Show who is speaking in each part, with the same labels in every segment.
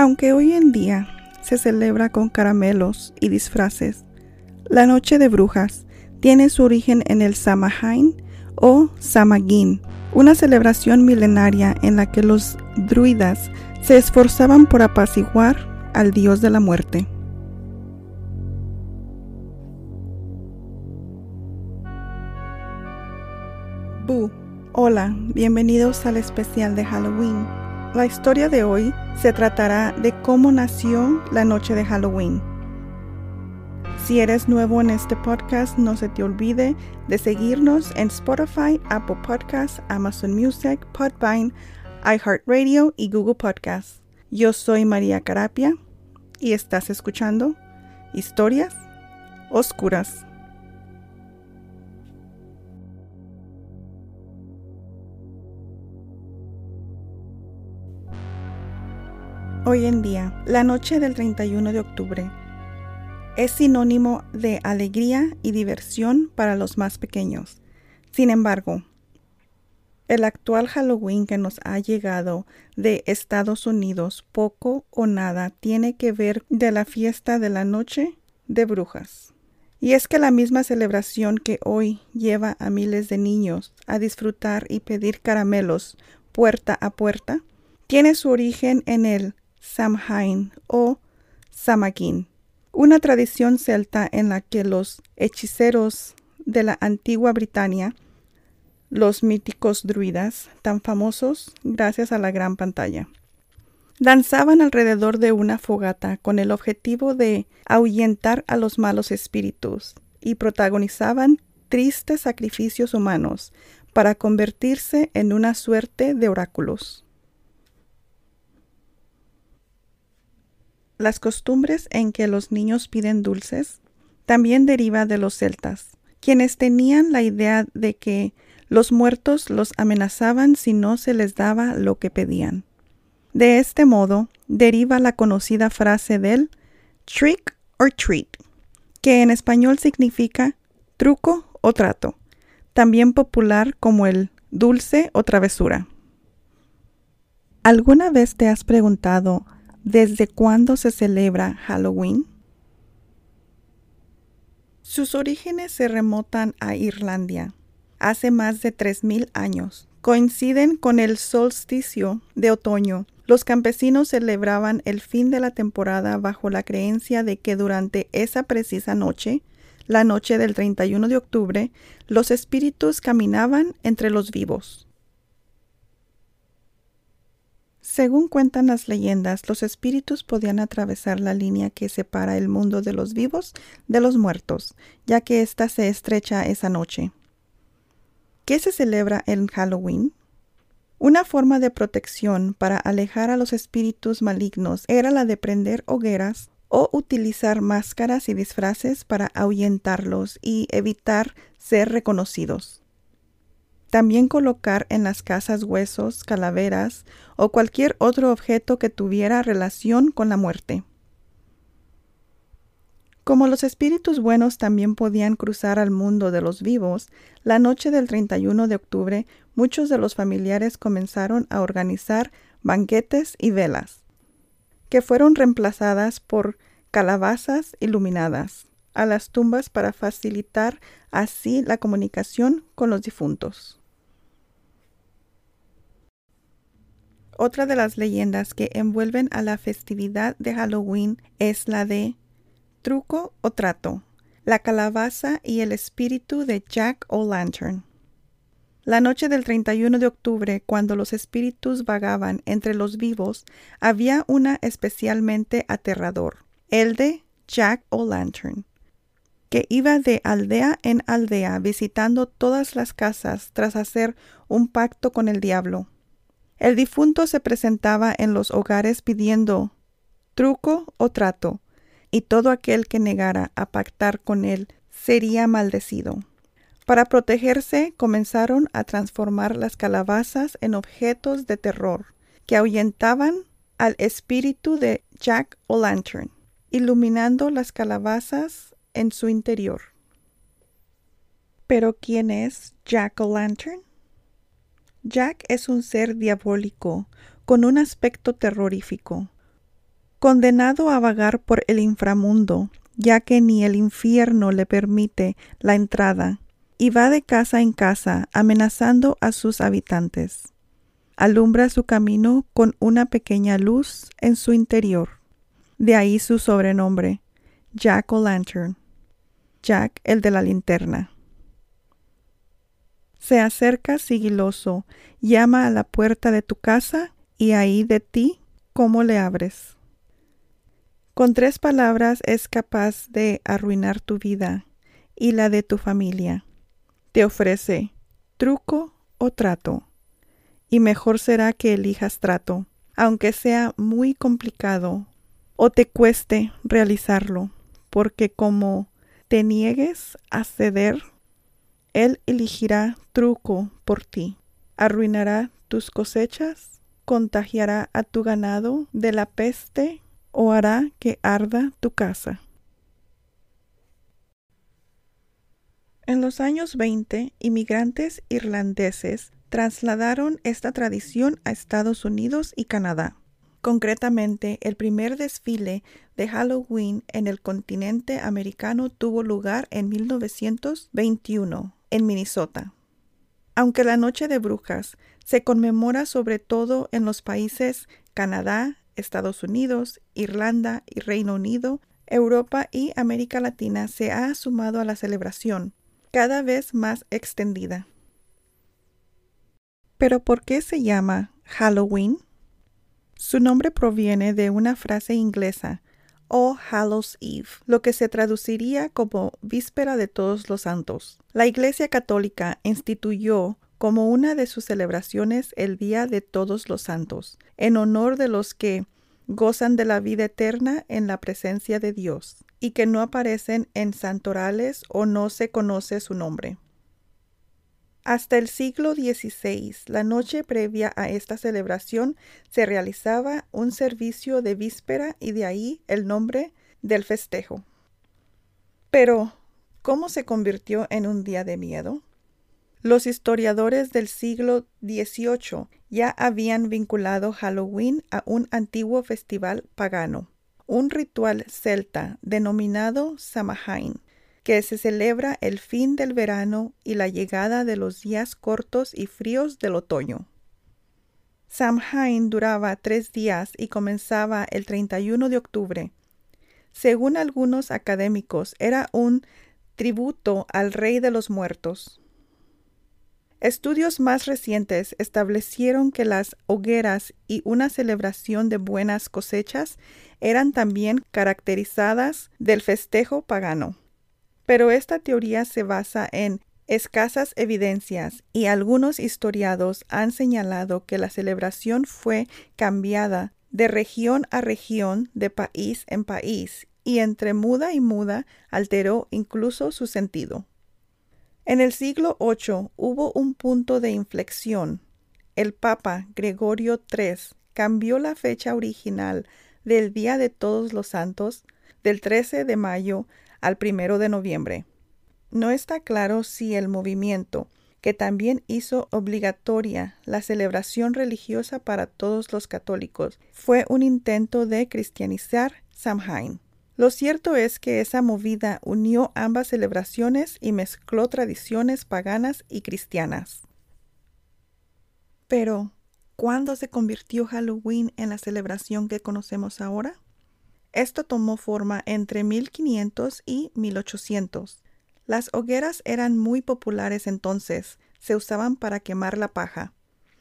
Speaker 1: Aunque hoy en día se celebra con caramelos y disfraces, la Noche de Brujas tiene su origen en el Samhain o Samhain, una celebración milenaria en la que los druidas se esforzaban por apaciguar al dios de la muerte. Bu, hola, bienvenidos al especial de Halloween. La historia de hoy se tratará de cómo nació la noche de Halloween. Si eres nuevo en este podcast, no se te olvide de seguirnos en Spotify, Apple Podcasts, Amazon Music, Podvine, iHeartRadio y Google Podcasts. Yo soy María Carapia y estás escuchando Historias Oscuras. Hoy en día, la noche del 31 de octubre es sinónimo de alegría y diversión para los más pequeños. Sin embargo, el actual Halloween que nos ha llegado de Estados Unidos poco o nada tiene que ver de la fiesta de la noche de brujas. Y es que la misma celebración que hoy lleva a miles de niños a disfrutar y pedir caramelos puerta a puerta, tiene su origen en el Samhain o Samhain, una tradición celta en la que los hechiceros de la antigua Britania, los míticos druidas, tan famosos gracias a la gran pantalla, danzaban alrededor de una fogata con el objetivo de ahuyentar a los malos espíritus y protagonizaban tristes sacrificios humanos para convertirse en una suerte de oráculos. Las costumbres en que los niños piden dulces también deriva de los celtas, quienes tenían la idea de que los muertos los amenazaban si no se les daba lo que pedían. De este modo deriva la conocida frase del trick or treat, que en español significa truco o trato, también popular como el dulce o travesura. ¿Alguna vez te has preguntado ¿Desde cuándo se celebra Halloween? Sus orígenes se remontan a Irlandia, hace más de 3.000 años. Coinciden con el solsticio de otoño. Los campesinos celebraban el fin de la temporada bajo la creencia de que durante esa precisa noche, la noche del 31 de octubre, los espíritus caminaban entre los vivos. Según cuentan las leyendas, los espíritus podían atravesar la línea que separa el mundo de los vivos de los muertos, ya que ésta se estrecha esa noche. ¿Qué se celebra en Halloween? Una forma de protección para alejar a los espíritus malignos era la de prender hogueras o utilizar máscaras y disfraces para ahuyentarlos y evitar ser reconocidos. También colocar en las casas huesos, calaveras o cualquier otro objeto que tuviera relación con la muerte. Como los espíritus buenos también podían cruzar al mundo de los vivos, la noche del 31 de octubre muchos de los familiares comenzaron a organizar banquetes y velas, que fueron reemplazadas por calabazas iluminadas a las tumbas para facilitar así la comunicación con los difuntos. Otra de las leyendas que envuelven a la festividad de Halloween es la de truco o trato, la calabaza y el espíritu de Jack O'Lantern. La noche del 31 de octubre, cuando los espíritus vagaban entre los vivos, había una especialmente aterrador, el de Jack O'Lantern, que iba de aldea en aldea visitando todas las casas tras hacer un pacto con el diablo. El difunto se presentaba en los hogares pidiendo truco o trato, y todo aquel que negara a pactar con él sería maldecido. Para protegerse comenzaron a transformar las calabazas en objetos de terror que ahuyentaban al espíritu de Jack O'Lantern, iluminando las calabazas en su interior. Pero ¿quién es Jack O'Lantern? Jack es un ser diabólico, con un aspecto terrorífico. condenado a vagar por el inframundo, ya que ni el infierno le permite la entrada, y va de casa en casa amenazando a sus habitantes. Alumbra su camino con una pequeña luz en su interior. De ahí su sobrenombre, Jack o' Lantern, Jack el de la linterna. Se acerca sigiloso, llama a la puerta de tu casa y ahí de ti, ¿cómo le abres? Con tres palabras es capaz de arruinar tu vida y la de tu familia. Te ofrece truco o trato. Y mejor será que elijas trato, aunque sea muy complicado o te cueste realizarlo, porque como te niegues a ceder, Él elegirá truco por ti, arruinará tus cosechas, contagiará a tu ganado de la peste o hará que arda tu casa. En los años 20, inmigrantes irlandeses trasladaron esta tradición a Estados Unidos y Canadá. Concretamente, el primer desfile de Halloween en el continente americano tuvo lugar en 1921 en Minnesota. Aunque la Noche de Brujas se conmemora sobre todo en los países Canadá, Estados Unidos, Irlanda y Reino Unido, Europa y América Latina se ha sumado a la celebración, cada vez más extendida. Pero ¿por qué se llama Halloween? Su nombre proviene de una frase inglesa, All Hallows Eve, lo que se traduciría como Víspera de Todos los Santos. La Iglesia Católica instituyó como una de sus celebraciones el Día de Todos los Santos, en honor de los que gozan de la vida eterna en la presencia de Dios y que no aparecen en santorales o no se conoce su nombre. Hasta el siglo XVI, la noche previa a esta celebración se realizaba un servicio de víspera y de ahí el nombre del festejo. Pero, ¿cómo se convirtió en un día de miedo? Los historiadores del siglo XVIII ya habían vinculado Halloween a un antiguo festival pagano, un ritual celta denominado Samhain, que se celebra el fin del verano y la llegada de los días cortos y fríos del otoño. Samhain duraba tres días y comenzaba el 31 de octubre. Según algunos académicos, era un tributo al rey de los muertos. Estudios más recientes establecieron que las hogueras y una celebración de buenas cosechas eran también caracterizadas del festejo pagano. Pero esta teoría se basa en escasas evidencias y algunos historiados han señalado que la celebración fue cambiada de región a región, de país en país, y entre muda y muda alteró incluso su sentido. En el siglo VIII hubo un punto de inflexión. El Papa Gregorio III cambió la fecha original del Día de Todos los Santos del 13 de mayo al 1 de noviembre. No está claro si el movimiento, que también hizo obligatoria la celebración religiosa para todos los católicos, fue un intento de cristianizar Samhain. Lo cierto es que esa movida unió ambas celebraciones y mezcló tradiciones paganas y cristianas. Pero, ¿cuándo se convirtió Halloween en la celebración que conocemos ahora? Esto tomó forma entre 1500 y 1800. Las hogueras eran muy populares entonces, se usaban para quemar la paja.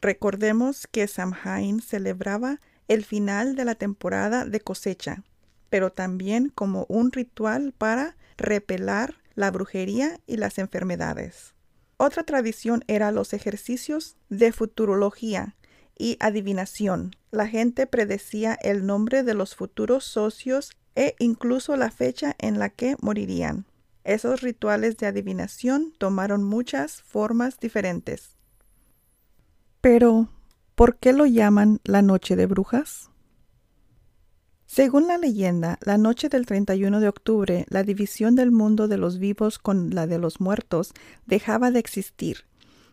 Speaker 1: Recordemos que Samhain celebraba el final de la temporada de cosecha pero también como un ritual para repelar la brujería y las enfermedades. Otra tradición era los ejercicios de futurología y adivinación. La gente predecía el nombre de los futuros socios e incluso la fecha en la que morirían. Esos rituales de adivinación tomaron muchas formas diferentes. Pero, ¿por qué lo llaman la noche de brujas? Según la leyenda, la noche del 31 de octubre, la división del mundo de los vivos con la de los muertos dejaba de existir,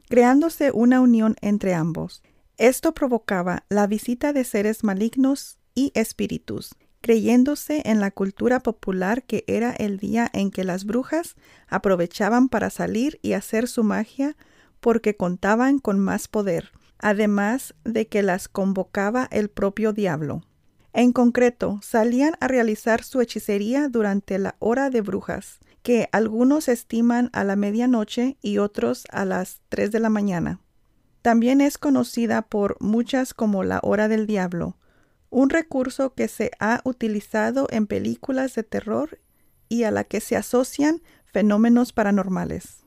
Speaker 1: creándose una unión entre ambos. Esto provocaba la visita de seres malignos y espíritus, creyéndose en la cultura popular que era el día en que las brujas aprovechaban para salir y hacer su magia porque contaban con más poder, además de que las convocaba el propio diablo. En concreto, salían a realizar su hechicería durante la hora de brujas, que algunos estiman a la medianoche y otros a las tres de la mañana. También es conocida por muchas como la hora del diablo, un recurso que se ha utilizado en películas de terror y a la que se asocian fenómenos paranormales.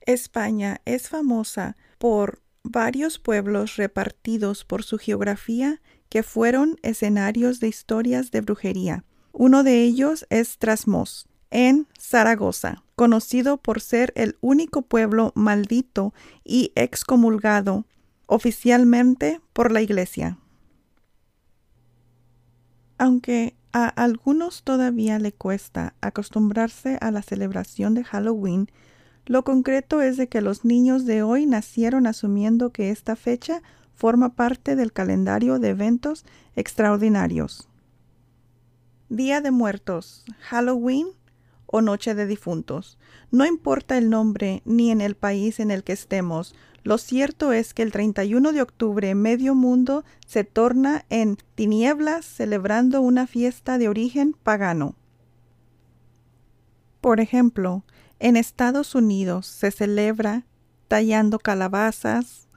Speaker 1: España es famosa por varios pueblos repartidos por su geografía que fueron escenarios de historias de brujería. Uno de ellos es Trasmos, en Zaragoza, conocido por ser el único pueblo maldito y excomulgado oficialmente por la Iglesia. Aunque a algunos todavía le cuesta acostumbrarse a la celebración de Halloween, lo concreto es de que los niños de hoy nacieron asumiendo que esta fecha forma parte del calendario de eventos extraordinarios. Día de Muertos, Halloween o Noche de Difuntos. No importa el nombre ni en el país en el que estemos, lo cierto es que el 31 de octubre medio mundo se torna en tinieblas celebrando una fiesta de origen pagano. Por ejemplo, en Estados Unidos se celebra tallando calabazas,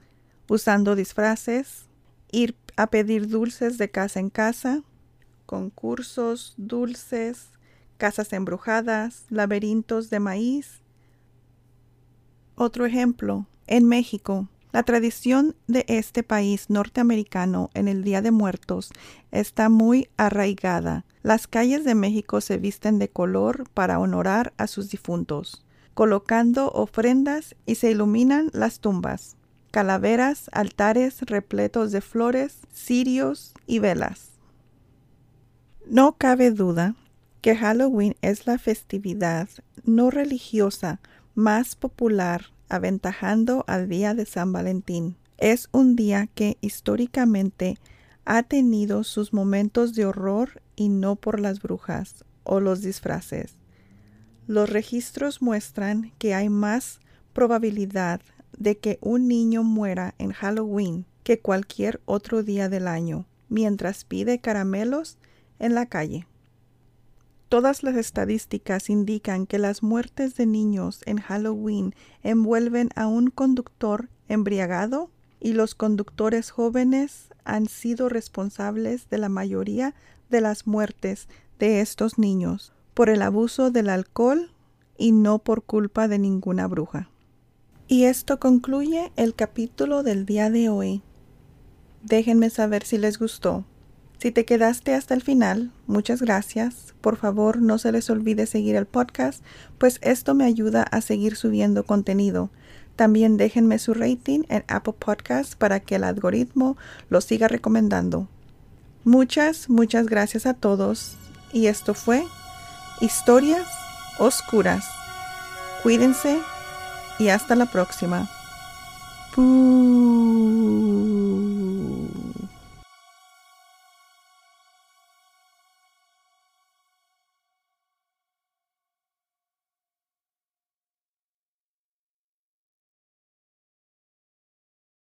Speaker 1: usando disfraces, ir a pedir dulces de casa en casa, concursos, dulces, casas embrujadas, laberintos de maíz. Otro ejemplo, en México, la tradición de este país norteamericano en el Día de Muertos está muy arraigada. Las calles de México se visten de color para honorar a sus difuntos, colocando ofrendas y se iluminan las tumbas, calaveras, altares repletos de flores, cirios y velas. No cabe duda que Halloween es la festividad no religiosa más popular aventajando al día de San Valentín. Es un día que históricamente ha tenido sus momentos de horror y no por las brujas o los disfraces. Los registros muestran que hay más probabilidad de que un niño muera en Halloween que cualquier otro día del año, mientras pide caramelos en la calle. Todas las estadísticas indican que las muertes de niños en Halloween envuelven a un conductor embriagado y los conductores jóvenes han sido responsables de la mayoría de las muertes de estos niños por el abuso del alcohol y no por culpa de ninguna bruja. Y esto concluye el capítulo del día de hoy. Déjenme saber si les gustó. Si te quedaste hasta el final, muchas gracias. Por favor, no se les olvide seguir el podcast, pues esto me ayuda a seguir subiendo contenido. También déjenme su rating en Apple Podcasts para que el algoritmo lo siga recomendando. Muchas, muchas gracias a todos. Y esto fue Historias Oscuras. Cuídense y hasta la próxima.